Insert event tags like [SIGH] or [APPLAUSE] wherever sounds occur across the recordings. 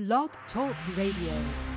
Blog Talk Radio.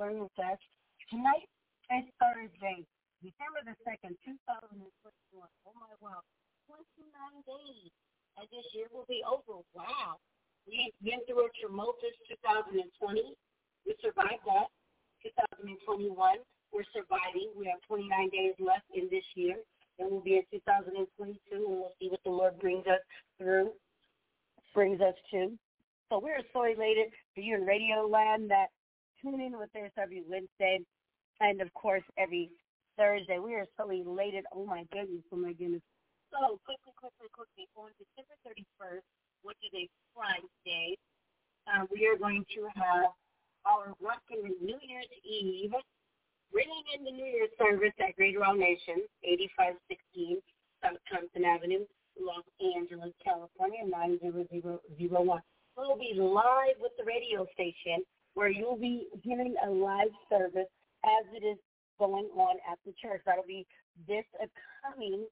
Welcome you to learn with us. Tonight is Thursday, December the 2nd, 2021. Oh my wow, 29 days. And this year will be over. Wow. We've been through a tumultuous 2020. We survived that. 2021. We're surviving. We have 29 days left in this year. Then we'll be in 2022, and we'll see what the Lord brings us through, brings us to. So we're so elated for you in Radio Land that tune in with us every Wednesday, and of course every Thursday. We are so elated. Oh my goodness, oh my goodness. So quickly, quickly, quickly, on December 31st, which is a Friday, uh, we are going to have our Rockin' New Year's Eve Ringing in the New Year's service at Greater All Nations, 8516 South Compton Avenue, Los Angeles, California, 90001. We'll be live with the radio station where you'll be hearing a live service as it is going on at the church. That'll be this upcoming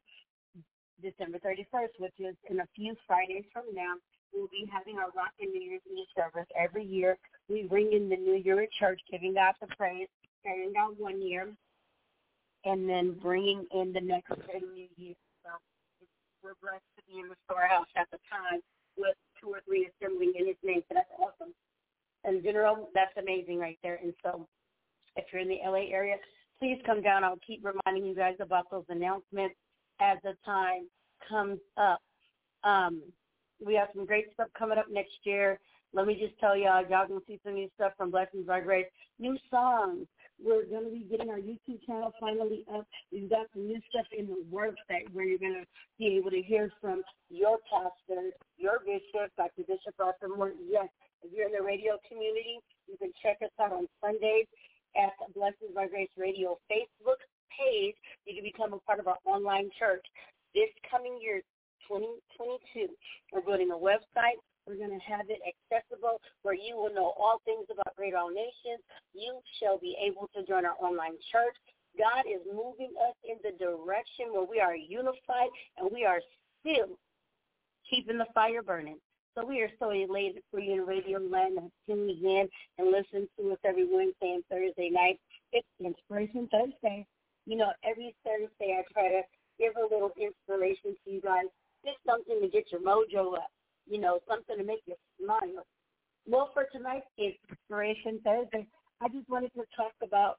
December 31st, which is in a few Fridays from now. We'll be having our Rockin' New Year's Eve service every year. We ring in the New Year at church, giving God the praise, carrying out one year, and then bringing in the next new year. So we're blessed to be in the storehouse at the time with two or three assembling in his name. So that's awesome. In general, that's amazing right there. And so if you're in the LA area, please come down. I'll keep reminding you guys about those announcements as the time comes up. Um, We have some great stuff coming up next year. Let me just tell y'all, y'all can see some new stuff from Blessings by Grace. New songs. We're going to be getting our YouTube channel finally up. We've got some new stuff in the works that where you're going to be able to hear from your pastor, your bishop, Dr. Bishop Moore. Yes, if you're in the radio community, you can check us out on Sundays at Blessings by Grace Radio Facebook page. You can become a part of our online church. This coming year, 2022, we're building a website. We're going to have it accessible where you will know all things about Great All Nations. You shall be able to join our online church. God is moving us in the direction where we are unified and we are still keeping the fire burning. So we are so elated for you in Radio Land and tuning in and listen to us every Wednesday and Thursday night. It's Inspiration Thursday. You know, every Thursday I try to give a little inspiration to you guys. Just something to get your mojo up. You know, something to make you smile. Well, for tonight's Inspiration Thursday, I just wanted to talk about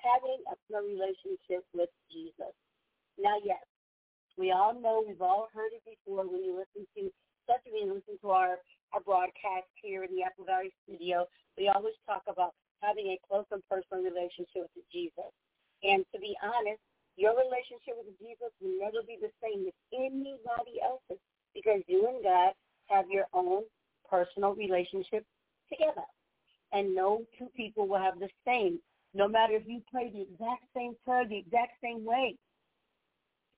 having a relationship with Jesus. Now, yes, we all know, we've all heard it before when you listen to especially when you listen to our, our broadcast here in the Apple Valley studio, we always talk about having a close and personal relationship with Jesus. And to be honest, your relationship with Jesus will never be the same as anybody else's because you and God have your own personal relationship together. And no two people will have the same, no matter if you pray the exact same prayer the exact same way.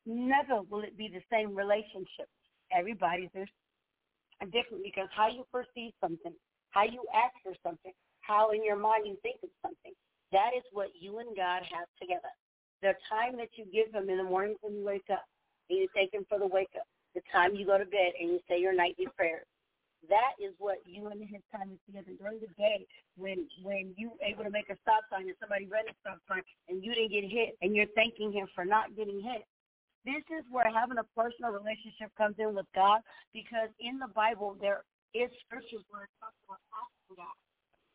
Never will it be the same relationship. Everybody's different because how you perceive something, how you ask for something, how in your mind you think of something, that is what you and God have together. The time that you give him in the morning when you wake up and you thank him for the wake up, the time you go to bed and you say your nightly prayers, that is what you and his time is together during the day when when you able to make a stop sign and somebody ran a stop sign and you didn't get hit and you're thanking him for not getting hit this is where having a personal relationship comes in with God because in the Bible there is scriptures where it talks about asking God.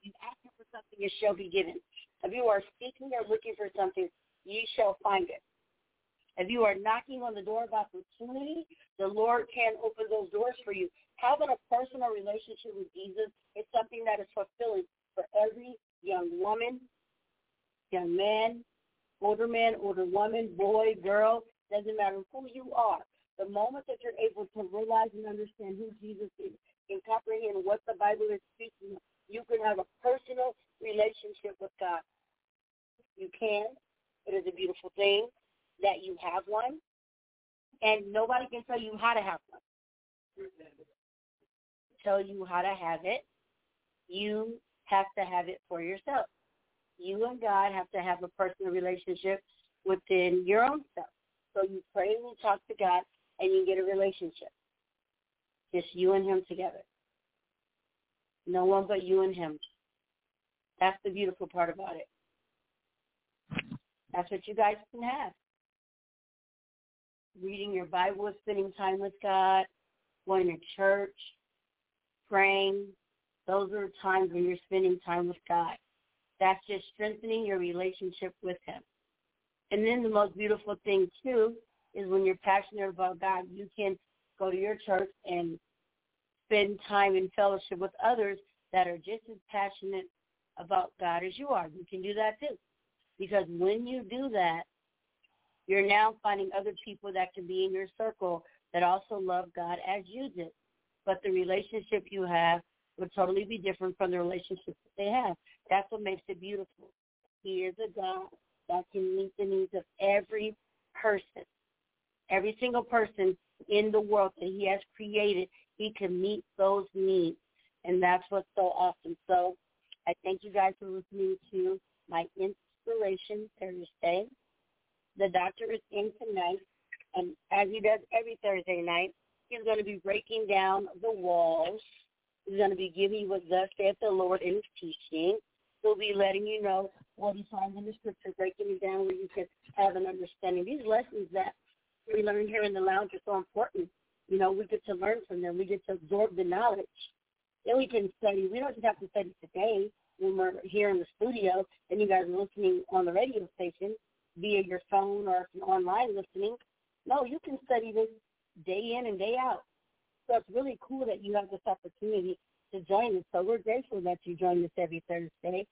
You ask for something, it shall be given. If you are seeking or looking for something, ye shall find it. If you are knocking on the door of opportunity, the Lord can open those doors for you. Having a personal relationship with Jesus is something that is fulfilling for every young woman, young man, older man, older woman, boy, girl, doesn't matter who you are. The moment that you're able to realize and understand who Jesus is and comprehend what the Bible is speaking, you can have a personal relationship with God. You can. It is a beautiful thing that you have one. And nobody can tell you how to have one. Tell you how to have it. You have to have it for yourself. You and God have to have a personal relationship within your own self. So you pray and you talk to God and you get a relationship. Just you and him together. No one but you and him. That's the beautiful part about it. That's what you guys can have. Reading your Bible, spending time with God, going to church, praying. Those are the times when you're spending time with God. That's just strengthening your relationship with him. And then the most beautiful thing too is when you're passionate about God, you can go to your church and spend time in fellowship with others that are just as passionate about God as you are. You can do that too. Because when you do that, you're now finding other people that can be in your circle that also love God as you do. But the relationship you have would totally be different from the relationship that they have. That's what makes it beautiful. He is a God that can meet the needs of every person. Every single person in the world that he has created, he can meet those needs. And that's what's so awesome. So I thank you guys for listening to my Inspiration Thursday. The doctor is in tonight, and as he does every Thursday night, he's going to be breaking down the walls. He's going to be giving you what thus saith the Lord in his teaching. He'll be letting you know what he finds in the scripture, breaking it down where you can have an understanding. These lessons that we learn here in the lounge are so important. You know, we get to learn from them. We get to absorb the knowledge. Then we can study. We don't just have to study today when we're here in the studio and you guys are listening on the radio station via your phone or online listening. No, you can study this day in and day out. So it's really cool that you have this opportunity to join us. So we're grateful that you join us every Thursday.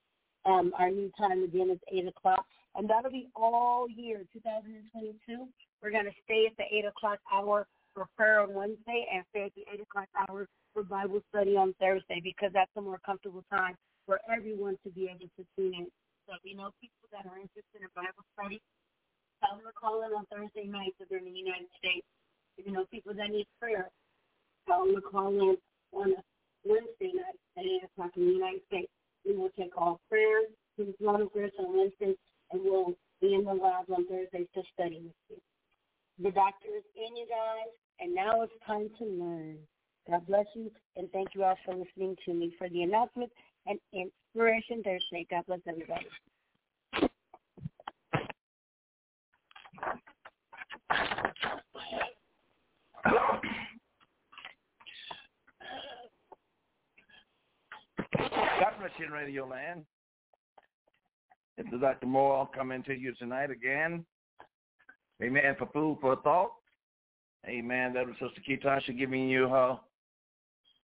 Um, our new time again is 8 o'clock, and that'll be all year 2022. We're going to stay at the 8 o'clock hour for prayer on Wednesday and stay at the 8 o'clock hour for Bible study on Thursday because that's a more comfortable time for everyone to be able to tune in. So, if you know, people that are interested in Bible study, tell them to call in on Thursday nights if they're in the United States. If you know, people that need prayer, tell them to call in on a Wednesday night at 8 o'clock in the United States. We will take all prayers, please long prayers on Wednesday, and we'll be in the labs on Thursdays to study with you. The doctor is in, you guys, and now it's time to learn. God bless you, and thank you all for listening to me for the announcement and Inspiration Thursday. God bless everybody. Bless Radio Land. This is Dr. Moore coming to you tonight again. Amen. For food for thought. Amen. That was Sister Ketasha giving you her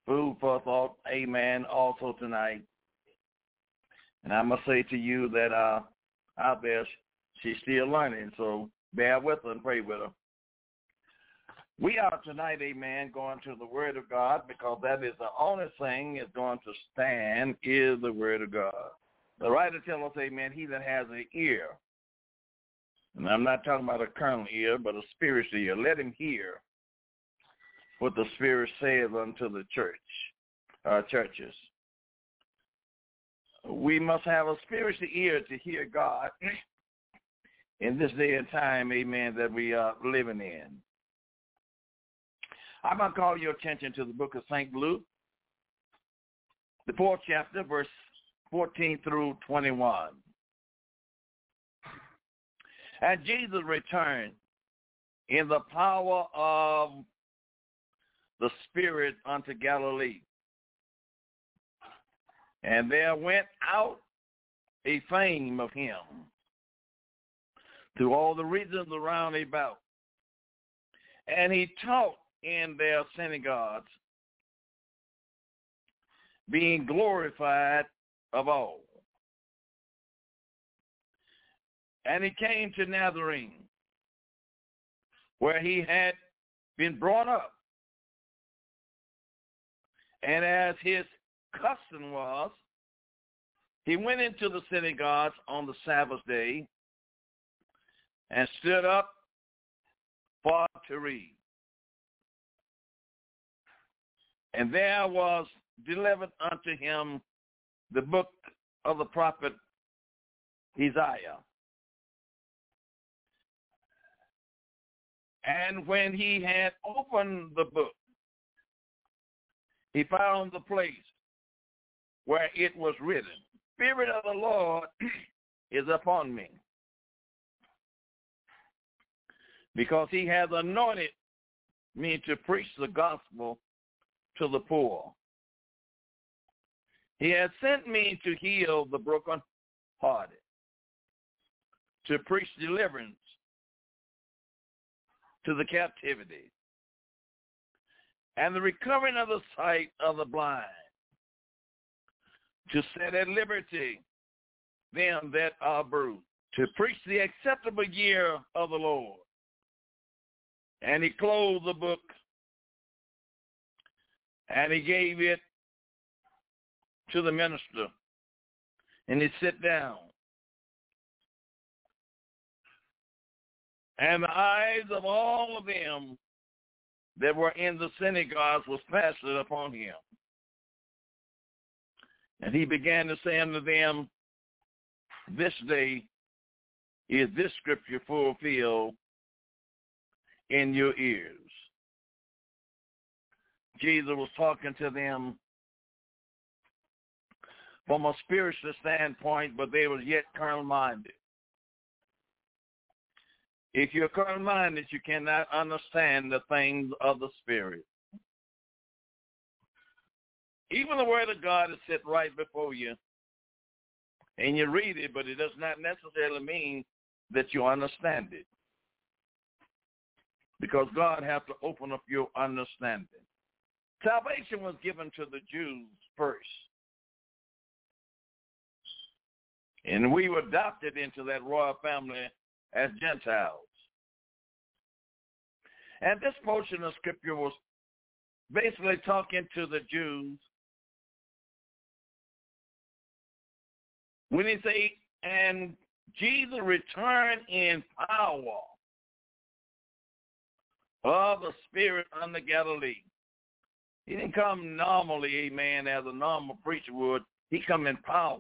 food for thought. Amen. Also tonight. And I must say to you that uh, out there, she's still learning. So bear with her and pray with her. We are tonight, amen, going to the Word of God because that is the only thing is going to stand is the Word of God. The writer tells us, amen, he that has an ear, and I'm not talking about a carnal ear, but a spiritual ear, let him hear what the Spirit says unto the church, uh, churches. We must have a spiritual ear to hear God [CLEARS THROAT] in this day and time, amen, that we are living in. I'm going to call your attention to the book of St. Luke, the fourth chapter, verse 14 through 21. And Jesus returned in the power of the Spirit unto Galilee. And there went out a fame of him through all the regions around about. And he taught in their synagogues, being glorified of all. And he came to Nazarene, where he had been brought up. And as his custom was, he went into the synagogues on the Sabbath day and stood up for to read. And there was delivered unto him the book of the prophet Isaiah. And when he had opened the book, he found the place where it was written, Spirit of the Lord [CLEARS THROAT] is upon me, because he has anointed me to preach the gospel to the poor. He has sent me to heal the broken-hearted, to preach deliverance to the captivity, and the recovering of the sight of the blind, to set at liberty them that are bruised, to preach the acceptable year of the Lord. And he closed the book and he gave it to the minister. And he sat down. And the eyes of all of them that were in the synagogues was fastened upon him. And he began to say unto them, This day is this scripture fulfilled in your ears. Jesus was talking to them from a spiritual standpoint, but they were yet carnal-minded. If you're carnal-minded, you cannot understand the things of the Spirit. Even the Word of God is set right before you, and you read it, but it does not necessarily mean that you understand it. Because God has to open up your understanding. Salvation was given to the Jews first. And we were adopted into that royal family as Gentiles. And this portion of scripture was basically talking to the Jews when he say, and Jesus returned in power of the Spirit unto Galilee. He didn't come normally, amen, as a normal preacher would. He come in power.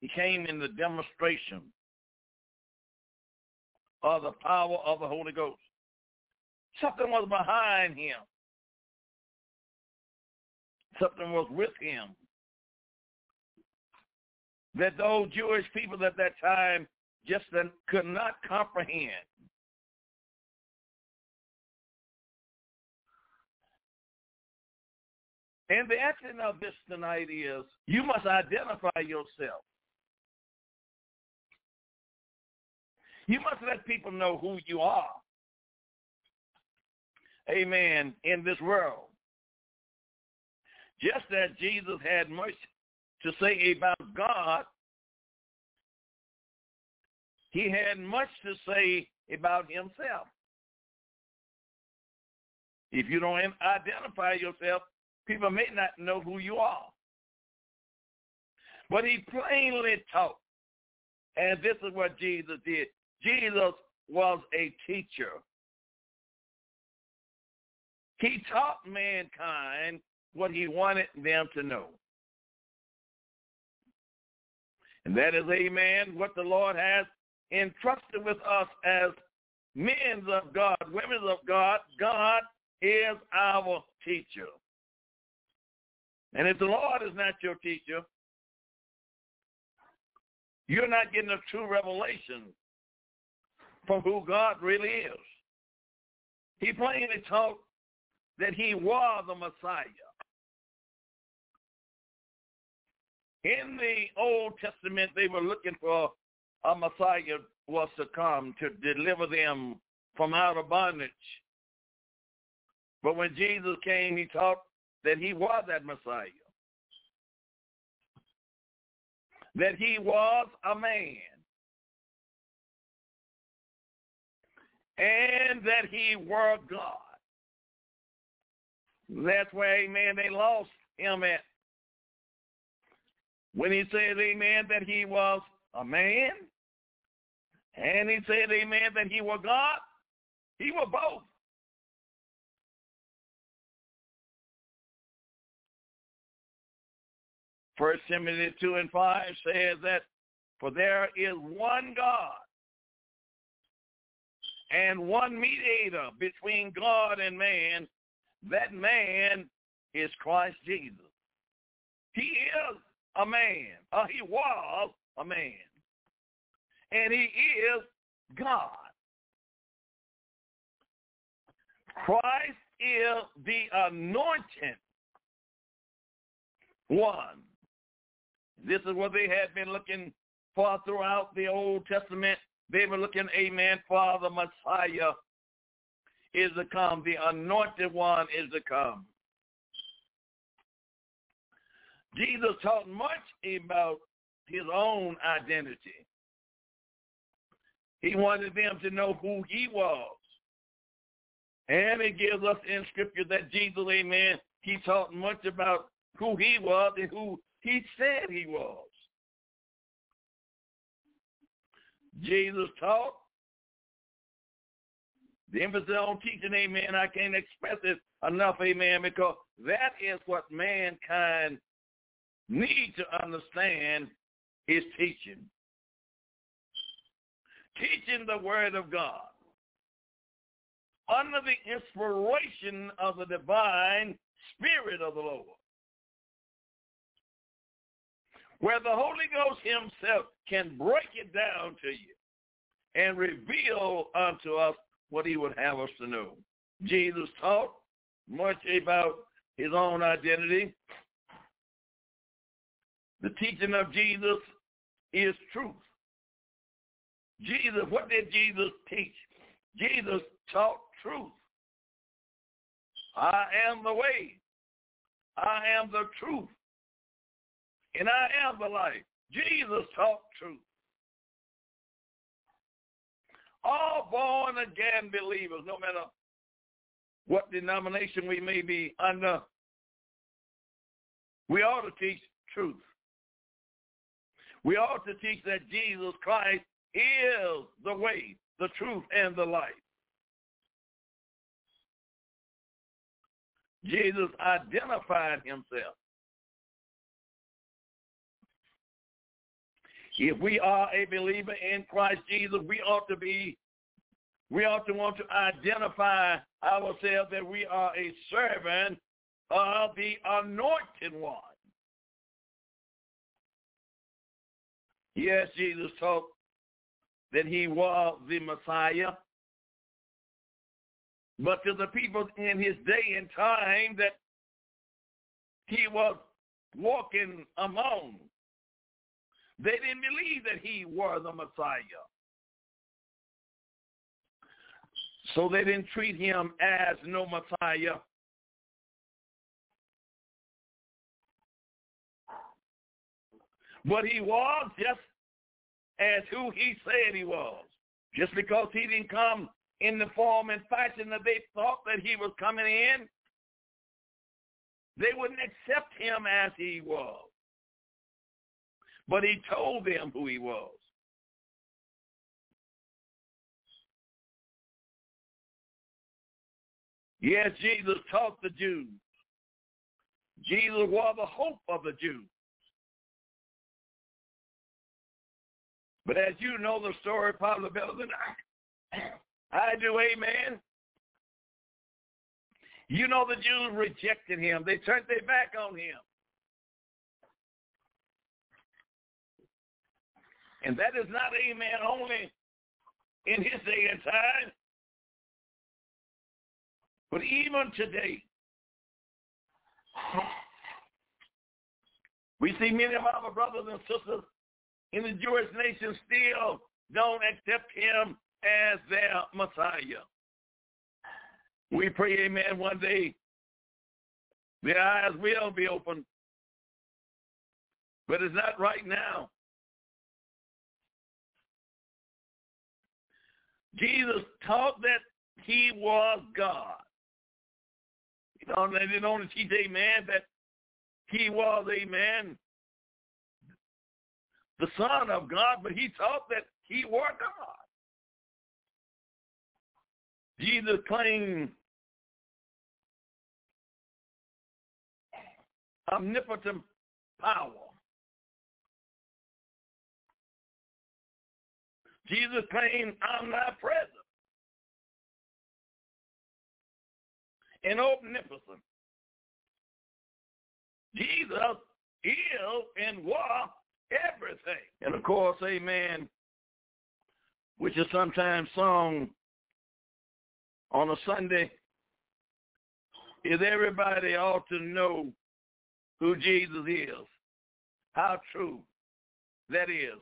He came in the demonstration of the power of the Holy Ghost. Something was behind him. Something was with him. That those Jewish people at that time just could not comprehend. And the action of this tonight is you must identify yourself. You must let people know who you are. Amen. In this world. Just as Jesus had much to say about God, he had much to say about himself. If you don't identify yourself, people may not know who you are. But he plainly taught, and this is what Jesus did. Jesus was a teacher. He taught mankind what he wanted them to know. And that is, amen, what the Lord has entrusted with us as men of God, women of God. God is our teacher. And if the Lord is not your teacher, you're not getting a true revelation from who God really is. He plainly taught that he was the Messiah. In the Old Testament, they were looking for a Messiah was to come to deliver them from out of bondage. But when Jesus came, he taught that he was that Messiah. That he was a man. And that he were God. That's where, amen, they lost him at. When he said, amen, that he was a man, and he said, amen, that he were God, he was both. First Timothy 2 and 5 says that, for there is one God and one mediator between God and man. That man is Christ Jesus. He is a man. Uh, he was a man. And he is God. Christ is the anointed one. This is what they had been looking for throughout the Old Testament. They were looking, amen, for the Messiah is to come. The anointed one is to come. Jesus taught much about his own identity. He wanted them to know who he was. And it gives us in scripture that Jesus, amen, he taught much about who he was and who he said he was. Jesus taught. The emphasis on teaching, amen, I can't express it enough, amen, because that is what mankind need to understand is teaching. Teaching the word of God under the inspiration of the divine spirit of the Lord. Where the Holy Ghost himself can break it down to you and reveal unto us what he would have us to know. Jesus taught much about his own identity the teaching of Jesus is truth. Jesus, what did Jesus teach? Jesus taught truth. I am the way, I am the truth, and I am the life. Jesus taught truth. All born again believers, no matter what denomination we may be under, we ought to teach truth. We ought to teach that Jesus Christ is the way, the truth, and the life. Jesus identified himself. If we are a believer in Christ Jesus, we ought to be, we ought to want to identify ourselves that we are a servant of the anointed one. Yes, Jesus taught that he was the Messiah. But to the people in his day and time that he was walking among, they didn't believe that he was the Messiah. So they didn't treat him as no Messiah. But he was just as who he said he was. Just because he didn't come in the form and fashion that they thought that he was coming in, they wouldn't accept him as he was. But he told them who he was. Yes, Jesus taught the Jews. Jesus was the hope of the Jews. But as you know the story than I, I do, amen. You know the Jews rejected him. They turned their back on him. And that is not, amen, only in his day and time, but even today. We see many of our brothers and sisters in the Jewish nation still don't accept him as their Messiah. We pray, amen, one day their eyes will be opened. But it's not right now. Jesus taught that he was God. You know, they didn't only teach, amen, that he was, amen, the Son of God, but he taught that he was God. Jesus claimed omnipotent power. Jesus claimed omnipresent and omnipotent. Jesus is and was everything. And of course, amen, which is sometimes sung on a Sunday, is everybody ought to know who Jesus is. How true that is.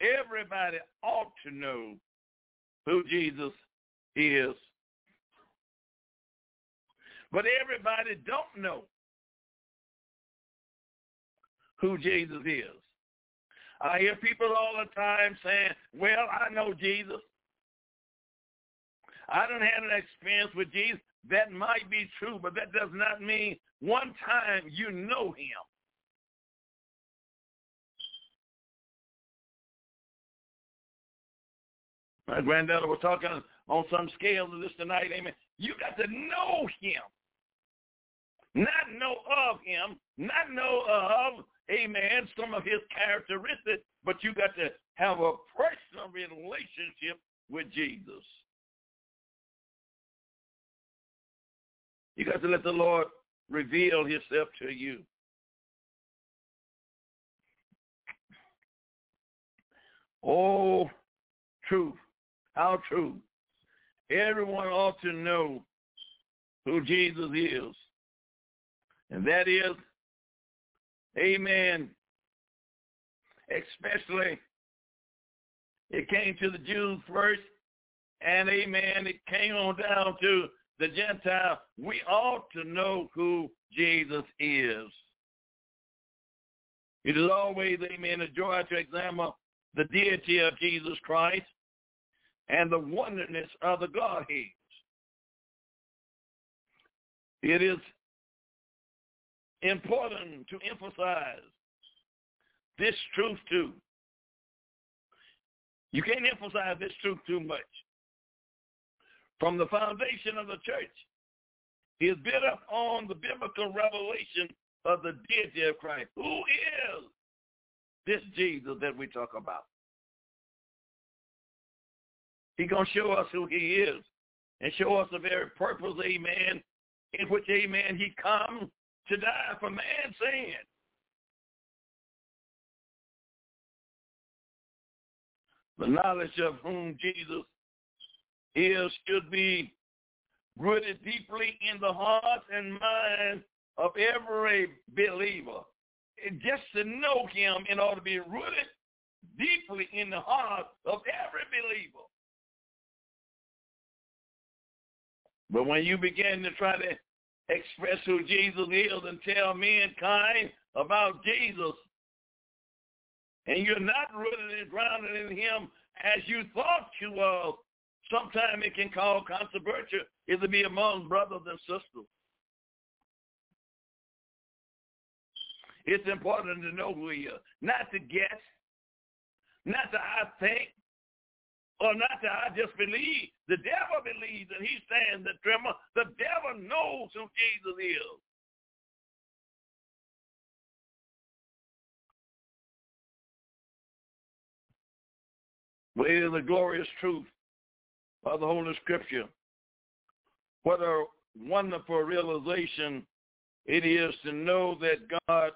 Everybody ought to know who Jesus is. But everybody don't know who Jesus is. I hear people all the time saying, well, I know Jesus. I don't have an experience with Jesus. That might be true, but that does not mean one time you know him. My granddaughter was talking on some scale of this tonight. Amen. You got to know him. Not know of him, not know of, amen, some of his characteristics, but you got to have a personal relationship with Jesus. You got to let the Lord reveal himself to you. Oh, truth. How true. Everyone ought to know who Jesus is. And that is, amen, especially it came to the Jews first, and amen, it came on down to the Gentiles. we ought to know who Jesus is. It is always, amen, a joy to examine the deity of Jesus Christ and the oneness of the Godhead. It is important to emphasize this truth too. You can't emphasize this truth too much. From the foundation of the church, he is built up on the biblical revelation of the deity of Christ. Who is this Jesus that we talk about? He's going to show us who he is and show us the very purpose, amen, in which, amen, he come to die for man's sin. The knowledge of whom Jesus is should be rooted deeply in the heart and mind of every believer. And just to know him in order to be rooted deeply in the heart of every believer. But when you begin to try to express who Jesus is and tell mankind about Jesus, and you're not rooted and grounded in him as you thought you were, sometimes it can cause controversy. To be among brothers and sisters. It's important to know who he is, not to guess, not to I think, or not to I just believe. The devil believes and he stands the tremor. The devil knows who Jesus is. But a glorious truth of the Holy Scripture. What a wonderful realization it is to know that God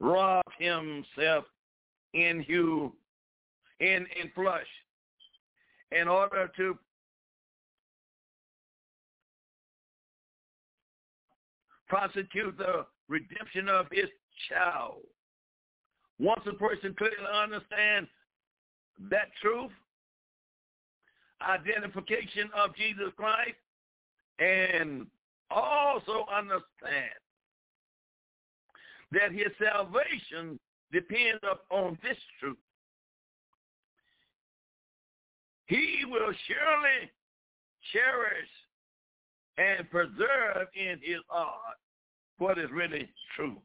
robbed himself in you, in, in flesh in order to prosecute the redemption of his child. Once a person clearly understands that truth, identification of Jesus Christ, and also understand that his salvation depends upon this truth. He will surely cherish and preserve in his heart what is really true.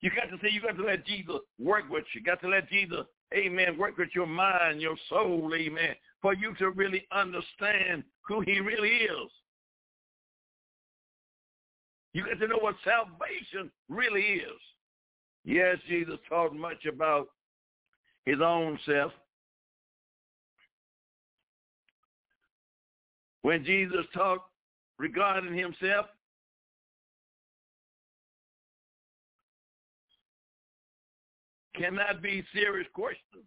You got to say, you got to let Jesus work with you. You got to let Jesus, amen, work with your mind, your soul, amen, for you to really understand who he really is. You got to know what salvation really is. Yes, Jesus taught much about his own self. When Jesus talked regarding himself, cannot be serious question.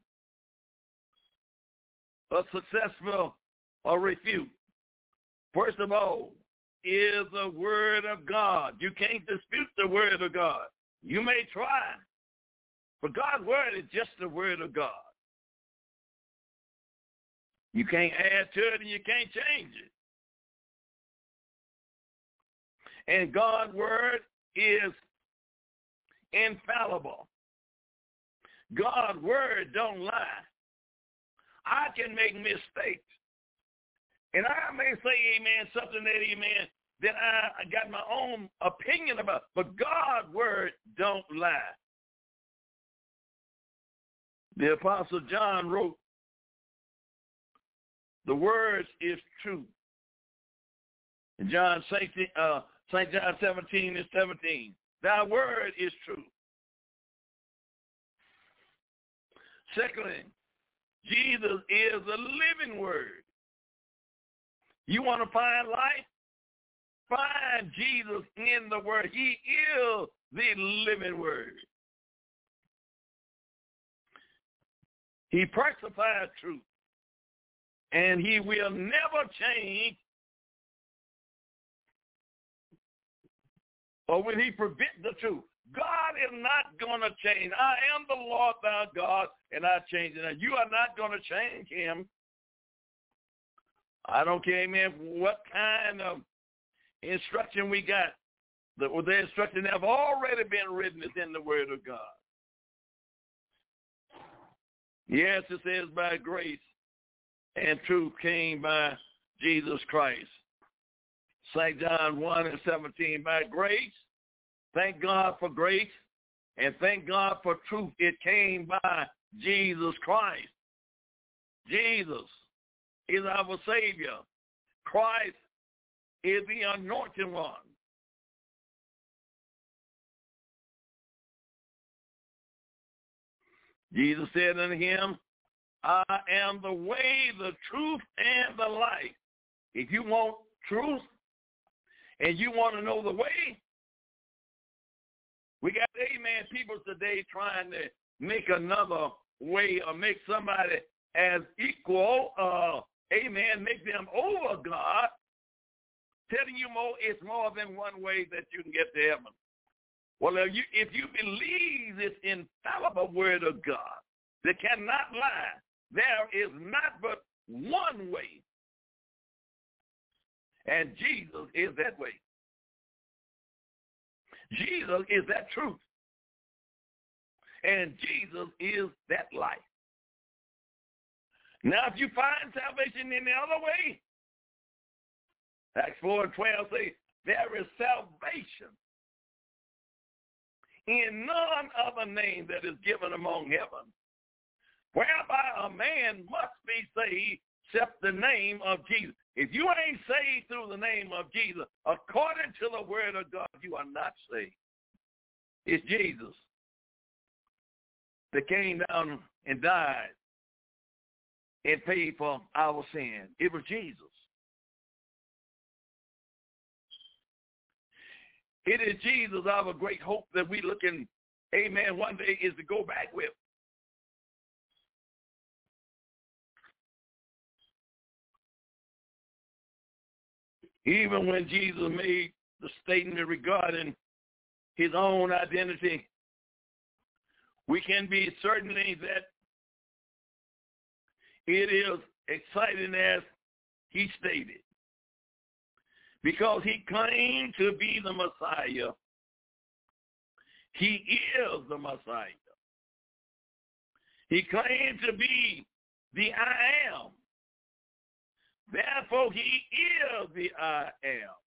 A successful or refute. First of all, is the word of God. You can't dispute the word of God. You may try, but God's word is just the word of God. You can't add to it and you can't change it. And God's word is infallible. God's word don't lie. I can make mistakes. And I may say, amen, something that, amen, that I, I got my own opinion about. But God's word don't lie. The Apostle John wrote, the words is true. In John St. Uh, St. John 17 and 17, thy word is true. Secondly, Jesus is a living word. You want to find life? Find Jesus in the word. He is the living word. He personifies truth. And he will never change or will he prevent the truth. God is not going to change. I am the Lord thy God, and I change it. You are not going to change him. I don't care, amen, what kind of instruction we got. The, the instruction have already been written is in the Word of God. Yes, it says by grace and truth came by Jesus Christ. St. John 1 and 17, by grace, thank God for grace, and thank God for truth. It came by Jesus Christ. Jesus is our Savior. Christ is the anointed one. Jesus said unto him, I am the way, the truth, and the life. If you want truth and you want to know the way, we got, amen, people today trying to make another way or make somebody as equal, uh, amen, make them over God, telling you more, it's more than one way that you can get to heaven. Well, if you, if you believe this infallible word of God that cannot lie, there is not but one way. And Jesus is that way. Jesus is that truth. And Jesus is that life. Now, if you find salvation in the other way, Acts 4 and 12 say, there is salvation in none other name that is given among heaven, whereby a man must be saved except the name of Jesus. If you ain't saved through the name of Jesus, according to the word of God, you are not saved. It's Jesus that came down and died and paid for our sin. It was Jesus. It is Jesus, our great hope that we looking, amen, one day is to go back with. Even when Jesus made the statement regarding his own identity, we can be certainly that it is exciting as he stated. Because he claimed to be the Messiah. He is the Messiah. He claimed to be the I am. Therefore, he is the I am.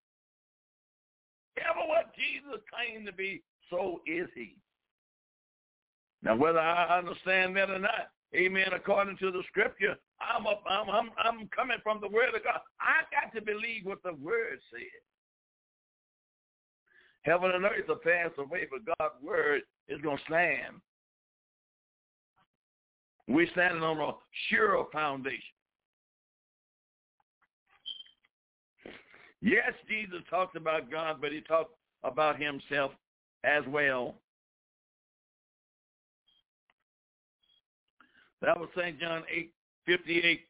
Ever what Jesus claimed to be, so is he. Now, whether I understand that or not, amen, according to the scripture, I'm, a, I'm, I'm, I'm coming from the word of God. I got to believe what the word said. Heaven and earth will pass away, but God's word is going to stand. We're standing on a sure foundation. Yes, Jesus talked about God, but he talked about himself as well. That was St. John 8, 58.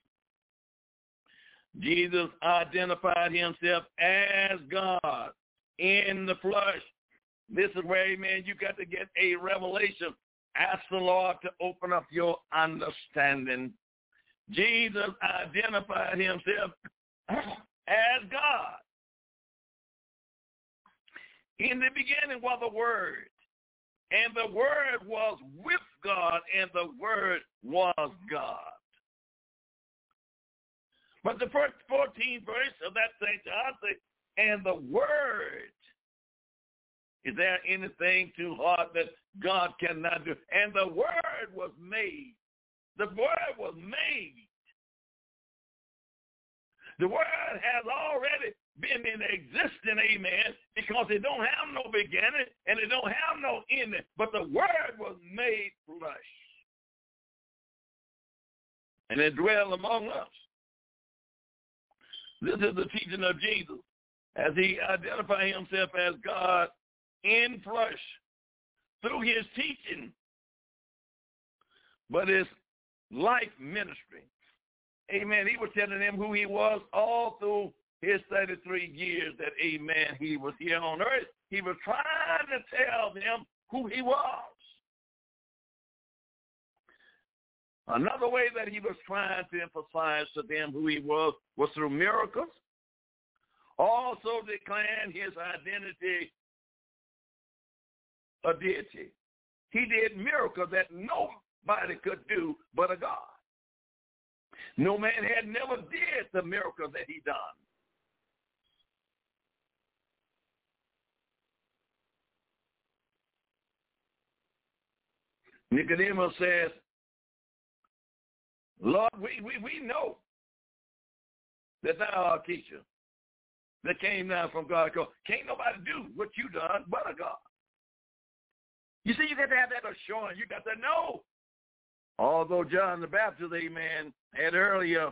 Jesus identified himself as God in the flesh. This is where, amen, you got to get a revelation. Ask the Lord to open up your understanding. Jesus identified himself [CLEARS THROAT] as God. In the beginning was the Word, and the Word was with God, and the Word was God. But the first 14 verse of that St. John says, and the Word. Is there anything too hard that God cannot do? And the Word was made. The Word was made. The Word has already been in existence, amen, because it don't have no beginning and it don't have no ending. But the Word was made flesh. And it dwelled among us. This is the teaching of Jesus as he identified himself as God in flesh through his teaching, but his life ministry. Amen. He was telling them who he was all through his 33 years that, amen, he was here on earth. He was trying to tell them who he was. Another way that he was trying to emphasize to them who he was was through miracles. Also declaring his identity a deity. He did miracles that nobody could do but a God. No man had never did the miracles that he done. Nicodemus says, Lord, we, we, we know that thou art teacher that came down from God. Can't nobody do what you done but a God. You see, you got to have that assurance. You got to know. Although John the Baptist, amen, had earlier,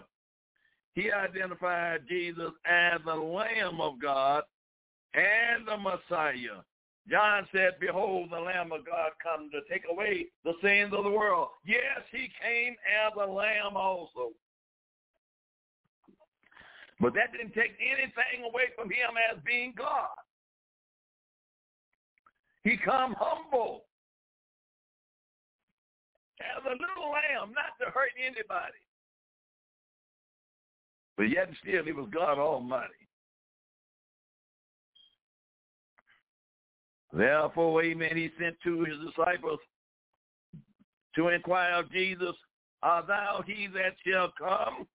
he identified Jesus as the Lamb of God and the Messiah. John said, behold, the Lamb of God come to take away the sins of the world. Yes, he came as a lamb also. But that didn't take anything away from him as being God. He come humble as a little lamb, not to hurt anybody. But yet still he was God Almighty. Therefore, amen, he sent to his disciples to inquire of Jesus, Art thou he that shall come?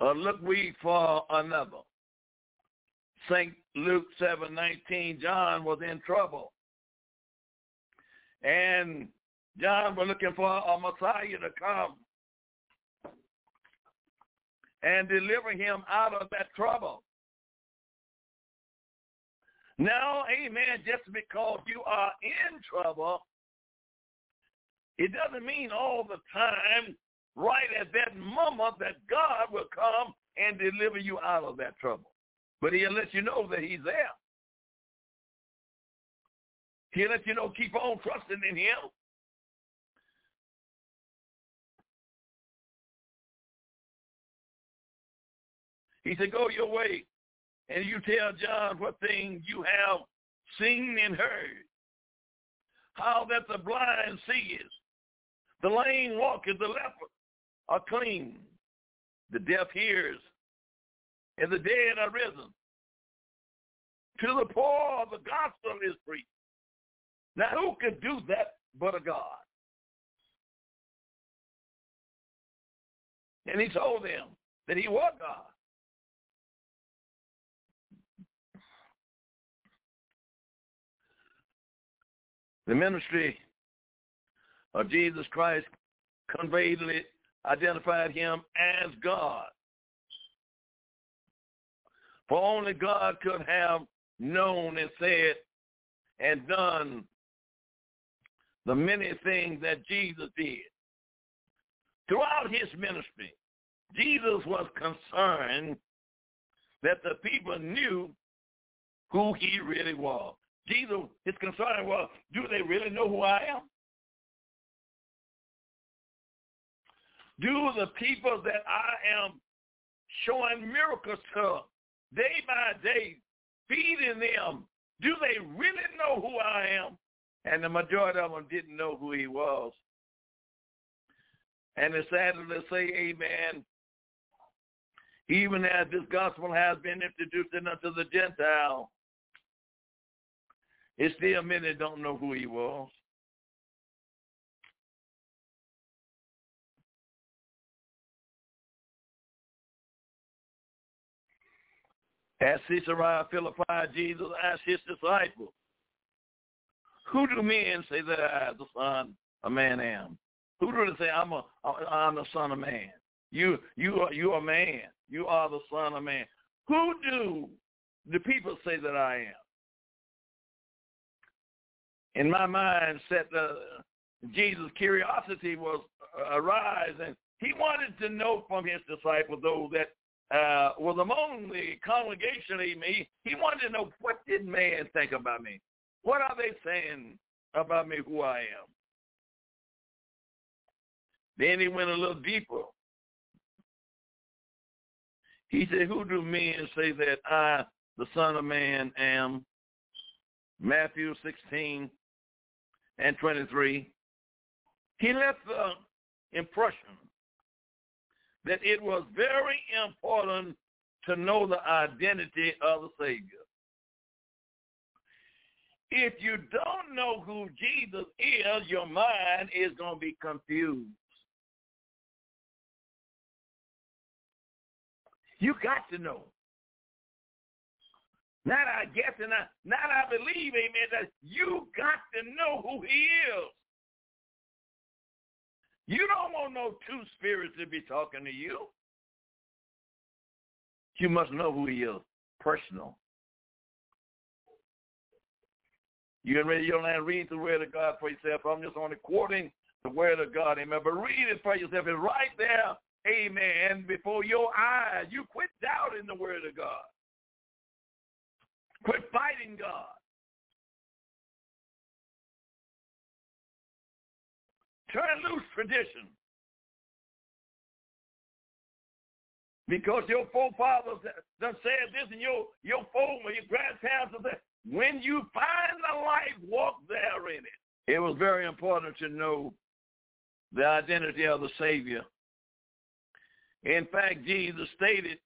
Or look we for another? St. Luke 7:19, John was in trouble. And John was looking for a Messiah to come and deliver him out of that trouble. Now, amen, just because you are in trouble, it doesn't mean all the time, right at that moment, that God will come and deliver you out of that trouble. But he'll let you know that he's there. He'll let you know, keep on trusting in him. He said, go your way and you tell John what things you have seen and heard. How that the blind sees, the lame walketh, the leper are clean, the deaf hears, and the dead are risen. To the poor the gospel is preached. Now who could do that but a God? And he told them that he was God. The ministry of Jesus Christ conveyedly identified him as God. For only God could have known and said and done the many things that Jesus did. Throughout his ministry, Jesus was concerned that the people knew who he really was. Jesus, his concern was, do they really know who I am? Do the people that I am showing miracles to day by day, feeding them, do they really know who I am? And the majority of them didn't know who he was. And it's sad to say, amen, even as this gospel has been introduced unto the Gentile, it's still many don't know who he was. At Caesarea Philippi, Jesus asked his disciples, who do men say that I, the son of man, am? Who do they say I'm a I'm the son of man? You you are you are man. You are the son of man. Who do the people say that I am? In my mind set uh, Jesus' curiosity was uh, arise, and he wanted to know from his disciples, those that uh, was among the congregation, he, he wanted to know what did man think about me? What are they saying about me, who I am? Then he went a little deeper. He said, who do men say that I, the Son of Man, am? Matthew 16, and 23. he left the impression that it was very important to know the identity of the Savior. If you don't know who Jesus is, your mind is going to be confused. You got to know. Not I guess and I, not I believe, amen, that you got to know who he is. You don't want no two spirits to be talking to you. You must know who he is, personal. You can read your land, read the word of God for yourself. I'm just only quoting the word of God, amen. But read it for yourself. It's right there, amen, before your eyes. You quit doubting the word of God. Quit fighting God. Turn loose tradition. Because your forefathers done said this and your, your former, your grandparents said, when you find the life, walk there in it. It was very important to know the identity of the Savior. In fact, Jesus stated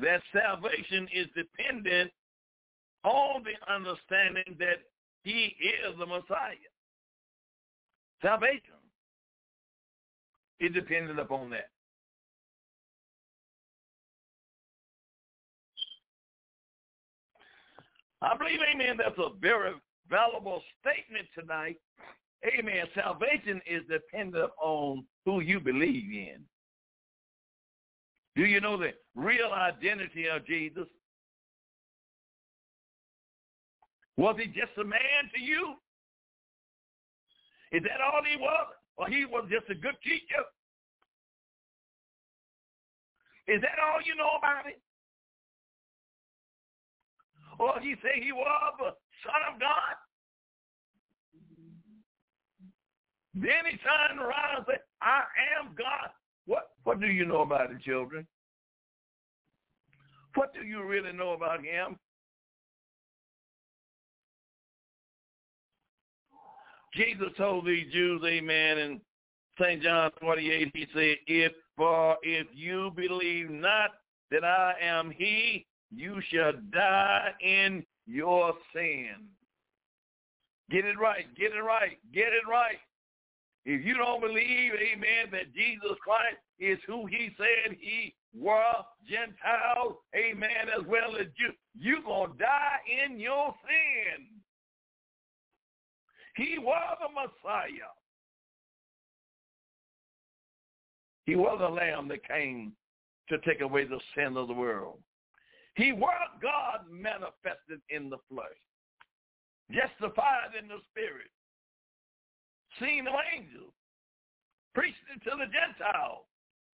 that salvation is dependent on the understanding that he is the Messiah. Salvation is dependent upon that. I believe, amen, that's a very valuable statement tonight. Amen. Salvation is dependent on who you believe in. Do you know the real identity of Jesus? Was he just a man to you? Is that all he was? Or he was just a good teacher? Is that all you know about him? Or he say he was the son of God? Then he turned around and said, I am God. What what do you know about it, children? What do you really know about him? Jesus told these Jews, amen, in St. John 28, he said, if, for if you believe not that I am he, you shall die in your sin. Get it right, get it right, get it right. If you don't believe, amen, that Jesus Christ is who he said he was, Gentiles, amen, as well as Jews, you're going to die in your sin. He was the Messiah. He was the lamb that came to take away the sin of the world. He was God manifested in the flesh, justified in the spirit, seen of angels, preached it to the Gentiles,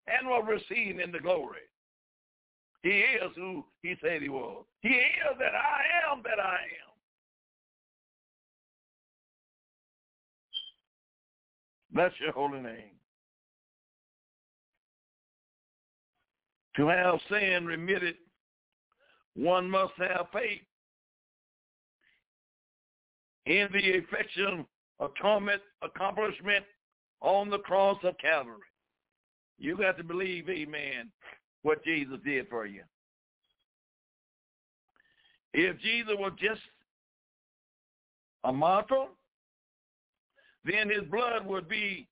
and was received in the glory. He is who he said he was. He is that I am that I am. Bless your holy name. To have sin remitted, one must have faith in the effectual atonement accomplishment on the cross of Calvary. You got to believe, amen, what Jesus did for you. If Jesus was just a mortal, then his blood would be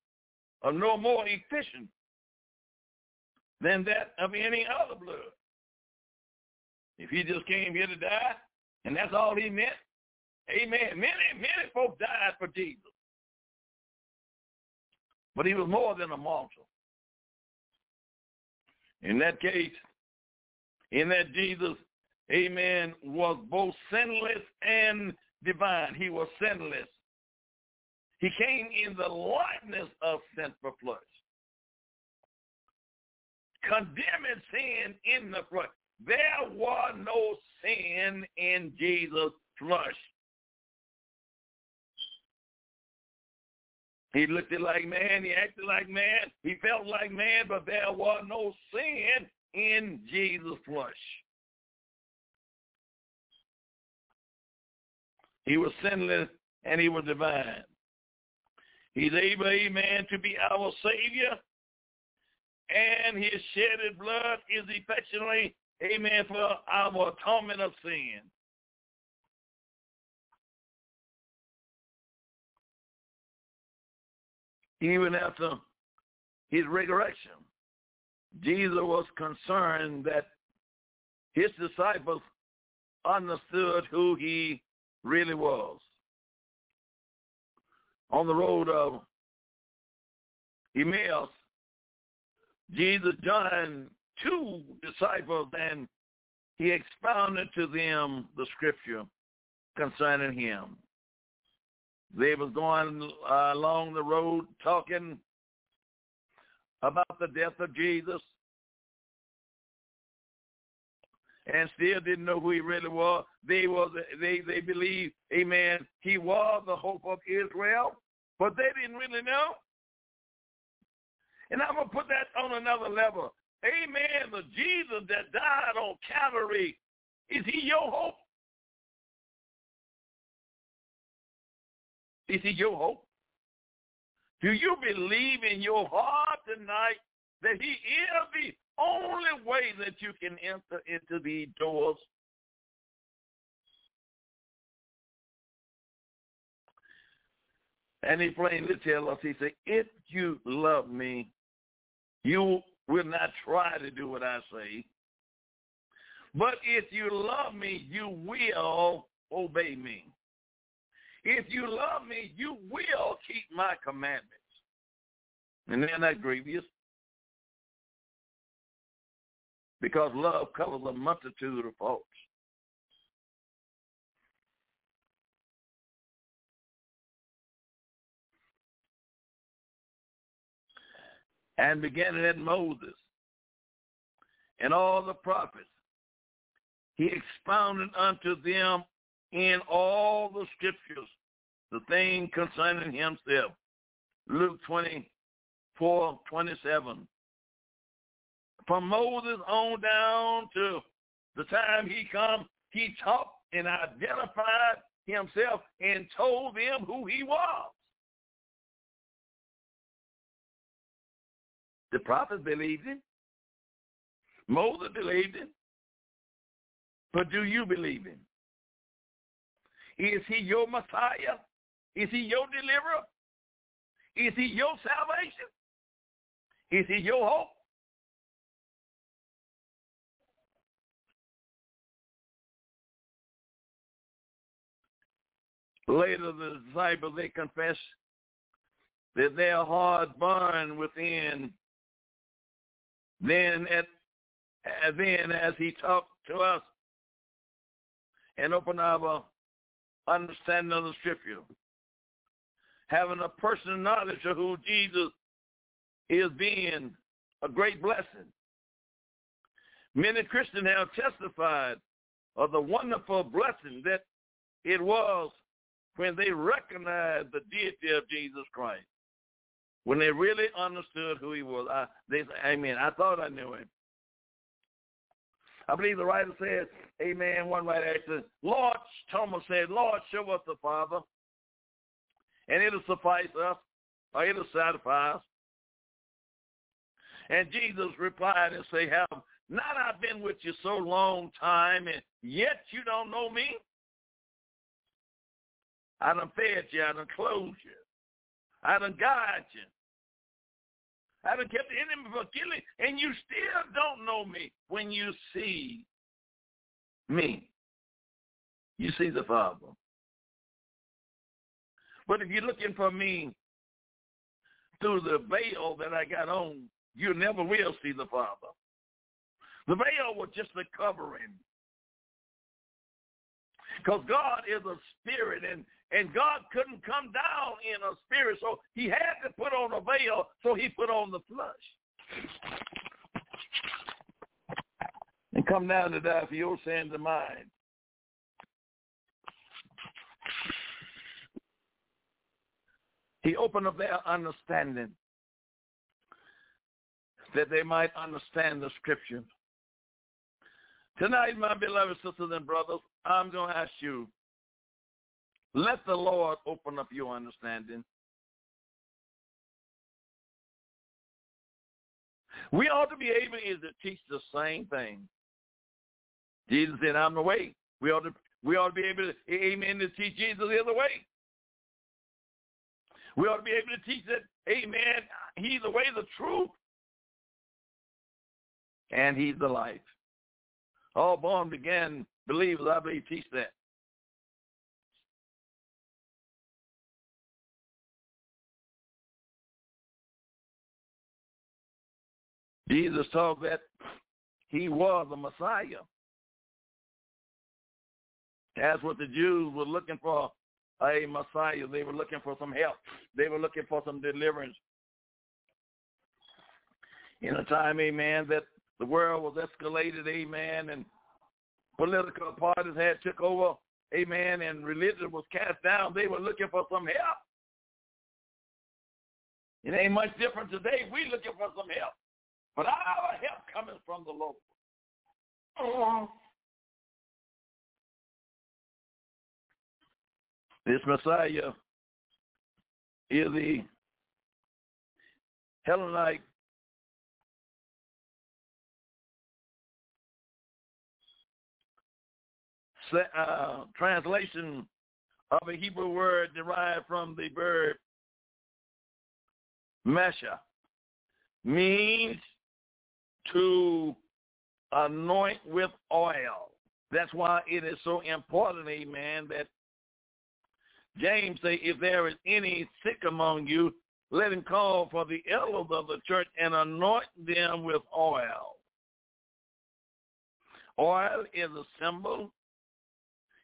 no more efficient than that of any other blood. If he just came here to die, and that's all he meant, amen. Many, many folks died for Jesus. But he was more than a mortal. In that case, in that Jesus, amen, was both sinless and divine. He was sinless. He came in the likeness of sinful flesh. Condemning sin in the flesh. There was no sin in Jesus' flesh. He looked like man. He acted like man. He felt like man, but there was no sin in Jesus' flesh. He was sinless and he was divine. He's able, amen, to be our Savior. And his shedded blood is effectually, amen, for our atonement of sin. Even after his resurrection, Jesus was concerned that his disciples understood who he really was. On the road of Emmaus, Jesus joined two disciples and he expounded to them the scripture concerning him. They was going uh, along the road talking about the death of Jesus and still didn't know who he really was. They was they they believed, amen, he was the hope of Israel, but they didn't really know. And I'm gonna put that on another level. Amen. The Jesus that died on Calvary, is he your hope? Is he your hope? Do you believe in your heart tonight that he is the only way that you can enter into the doors. And he plainly tells us, he said, if you love me, you will not try to do what I say. But if you love me, you will obey me. If you love me, you will keep my commandments. And they're grievous because love covers a multitude of faults. And beginning at Moses and all the prophets, he expounded unto them in all the scriptures the thing concerning himself. Luke 24, 27 from Moses on down to the time he come, he talked and identified himself and told them who he was. The prophets believed him. Moses believed him. But do you believe him? Is he your Messiah? Is he your deliverer? Is he your salvation? Is he your hope? Later, the disciples, they confess that their heart burned within. Then, at, then as he talked to us and opened our understanding of the scripture, having a personal knowledge of who Jesus is being a great blessing. Many Christians have testified of the wonderful blessing that it was when they recognized the deity of Jesus Christ, when they really understood who he was, I, they say, amen, I thought I knew him. I believe the writer said, amen, one writer said, Lord, Thomas said, Lord, show us the Father, and it'll suffice us, or it'll satisfy us. And Jesus replied and said, have not I been with you so long time, and yet you don't know me? I done fed you. I done clothed you. I done guided you. I done kept the enemy from killing, and you still don't know me when you see me. You see the Father. But if you're looking for me through the veil that I got on, you never will see the Father. The veil was just the covering. Because God is a spirit, and and God couldn't come down in a spirit, so he had to put on a veil, so he put on the flesh. And come down to die for your sins and mine. He opened up their understanding that they might understand the scripture. Tonight, my beloved sisters and brothers, I'm going to ask you let the Lord open up your understanding. We ought to be able is to teach the same thing. Jesus said, I'm the way. We ought to we ought to be able to amen to teach Jesus the other way. We ought to be able to teach that, amen, he's the way, the truth, and he's the life. All born again believers, I believe, teach that. Jesus told that he was the Messiah. That's what the Jews were looking for, a Messiah. They were looking for some help. They were looking for some deliverance. In a time, amen, that the world was escalated, amen, and political parties had took over, amen, and religion was cast down. They were looking for some help. It ain't much different today. We looking for some help. But our help coming from the Lord. This Messiah is the Hellenite uh, translation of a Hebrew word derived from the verb mesha means to anoint with oil. That's why it is so important, amen, that James say, if there is any sick among you, let him call for the elders of the church and anoint them with oil. Oil is a symbol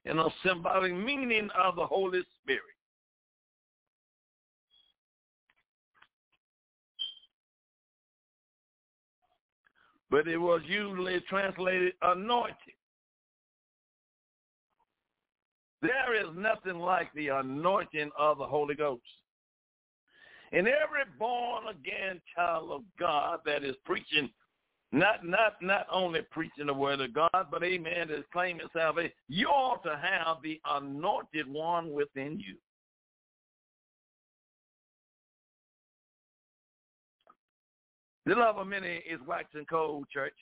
and a symbolic meaning of the Holy Spirit. But it was usually translated anointed. There is nothing like the anointing of the Holy Ghost. And every born again child of God that is preaching not not not only preaching the word of God, but amen, is claiming salvation. You ought to have the anointed one within you. The love of many is waxing cold, church.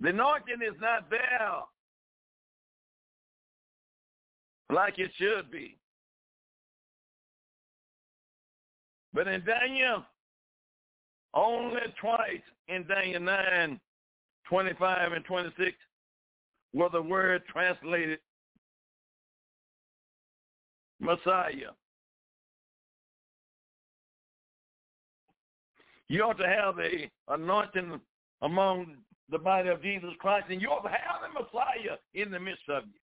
The anointing is not there like it should be. But in Daniel only twice in Daniel 9, 25 and 26 were the word translated Messiah. You ought to have a anointing among the body of Jesus Christ, and you ought to have the Messiah in the midst of you.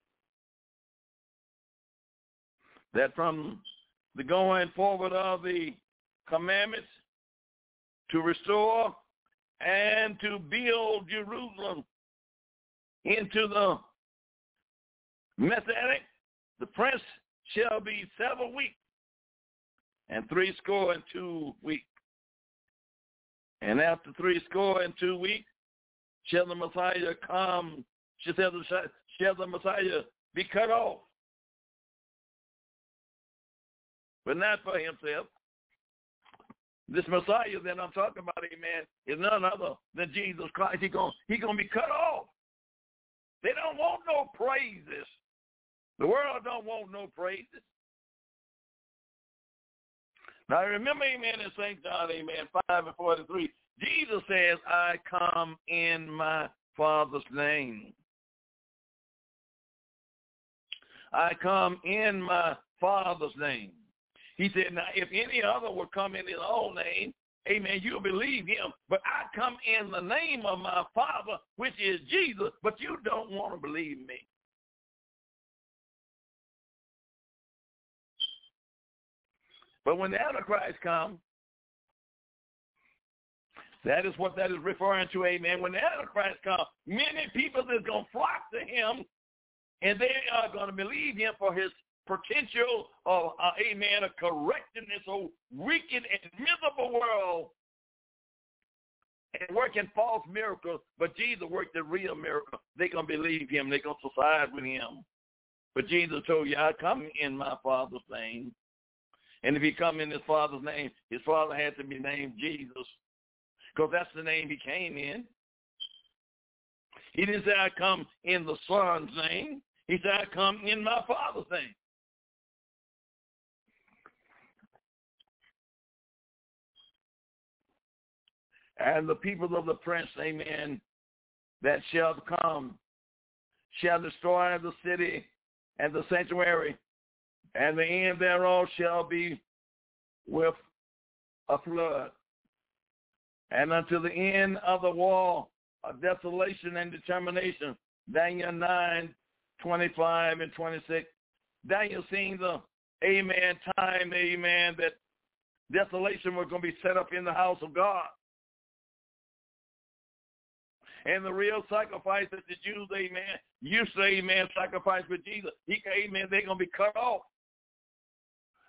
That from the going forward of the commandments to restore and to build Jerusalem into the Messianic, the prince shall be seven weeks and three score and two weeks. And after three score and two weeks, shall the Messiah come, shall the, shall the Messiah be cut off. But not for himself, this Messiah that I'm talking about, amen, is none other than Jesus Christ. He's going he gonna be cut off. They don't want no praises. The world don't want no praises. Now remember, amen, in St. John, amen, 5 and 43, Jesus says, I come in my Father's name. I come in my Father's name. He said, now if any other will come in his own name, amen, you'll believe him. But I come in the name of my Father, which is Jesus, but you don't want to believe me. But when the Antichrist comes, that is what that is referring to, amen. When the Antichrist comes, many people is going to flock to him, and they are going to believe him for his potential of, uh, amen, of correcting this old wicked and miserable world and working false miracles, but Jesus worked the real miracle. They're going to believe him. They're going to side with him. But Jesus told you, I come in my Father's name. And if he come in his Father's name, his Father had to be named Jesus. because that's the name he came in. He didn't say, I come in the Son's name. He said, I come in my Father's name. And the people of the prince, amen, that shall come shall destroy the city and the sanctuary, and the end thereof shall be with a flood. And until the end of the wall of desolation and determination, Daniel 9, 25 and 26. Daniel seeing the, amen, time, amen, that desolation was going to be set up in the house of God. And the real sacrifice that the Jews, amen, used to, amen, sacrifice for Jesus, he, amen, they're going to be cut off.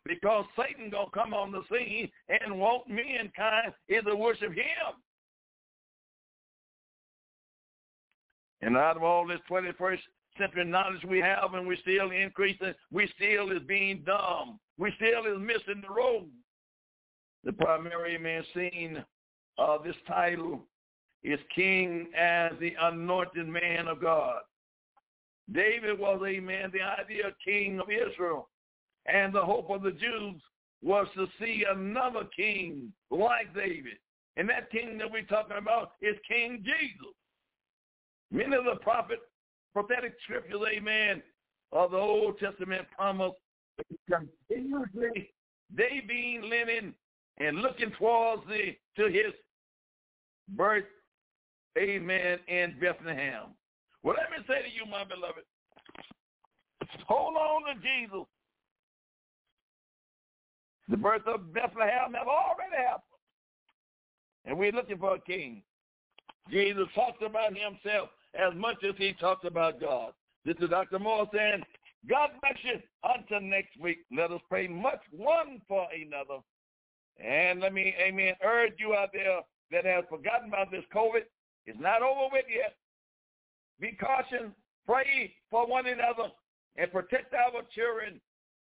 Because Satan to come on the scene and want mankind to worship him. And out of all this 21st century knowledge we have and we're still increasing, we still is being dumb. We still is missing the road. The primary man scene of this title is king as the anointed man of God. David was a man, the ideal king of Israel. And the hope of the Jews was to see another king like David. And that king that we're talking about is King Jesus. Many of the prophet, prophetic scriptures, amen, of the Old Testament promise continuously they being living and looking towards the to his birth amen, in Bethlehem. Well, let me say to you, my beloved, hold on to Jesus. The birth of Bethlehem have already happened. And we're looking for a king. Jesus talked about himself as much as he talked about God. This is Dr. Moore saying, God bless you. Until next week, let us pray much one for another. And let me, amen, urge you out there that have forgotten about this COVID, it's not over with yet. Be cautious, pray for one another, and protect our children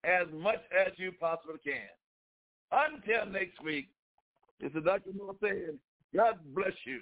as much as you possibly can. Until next week, this is Dr. Moore saying, God bless you.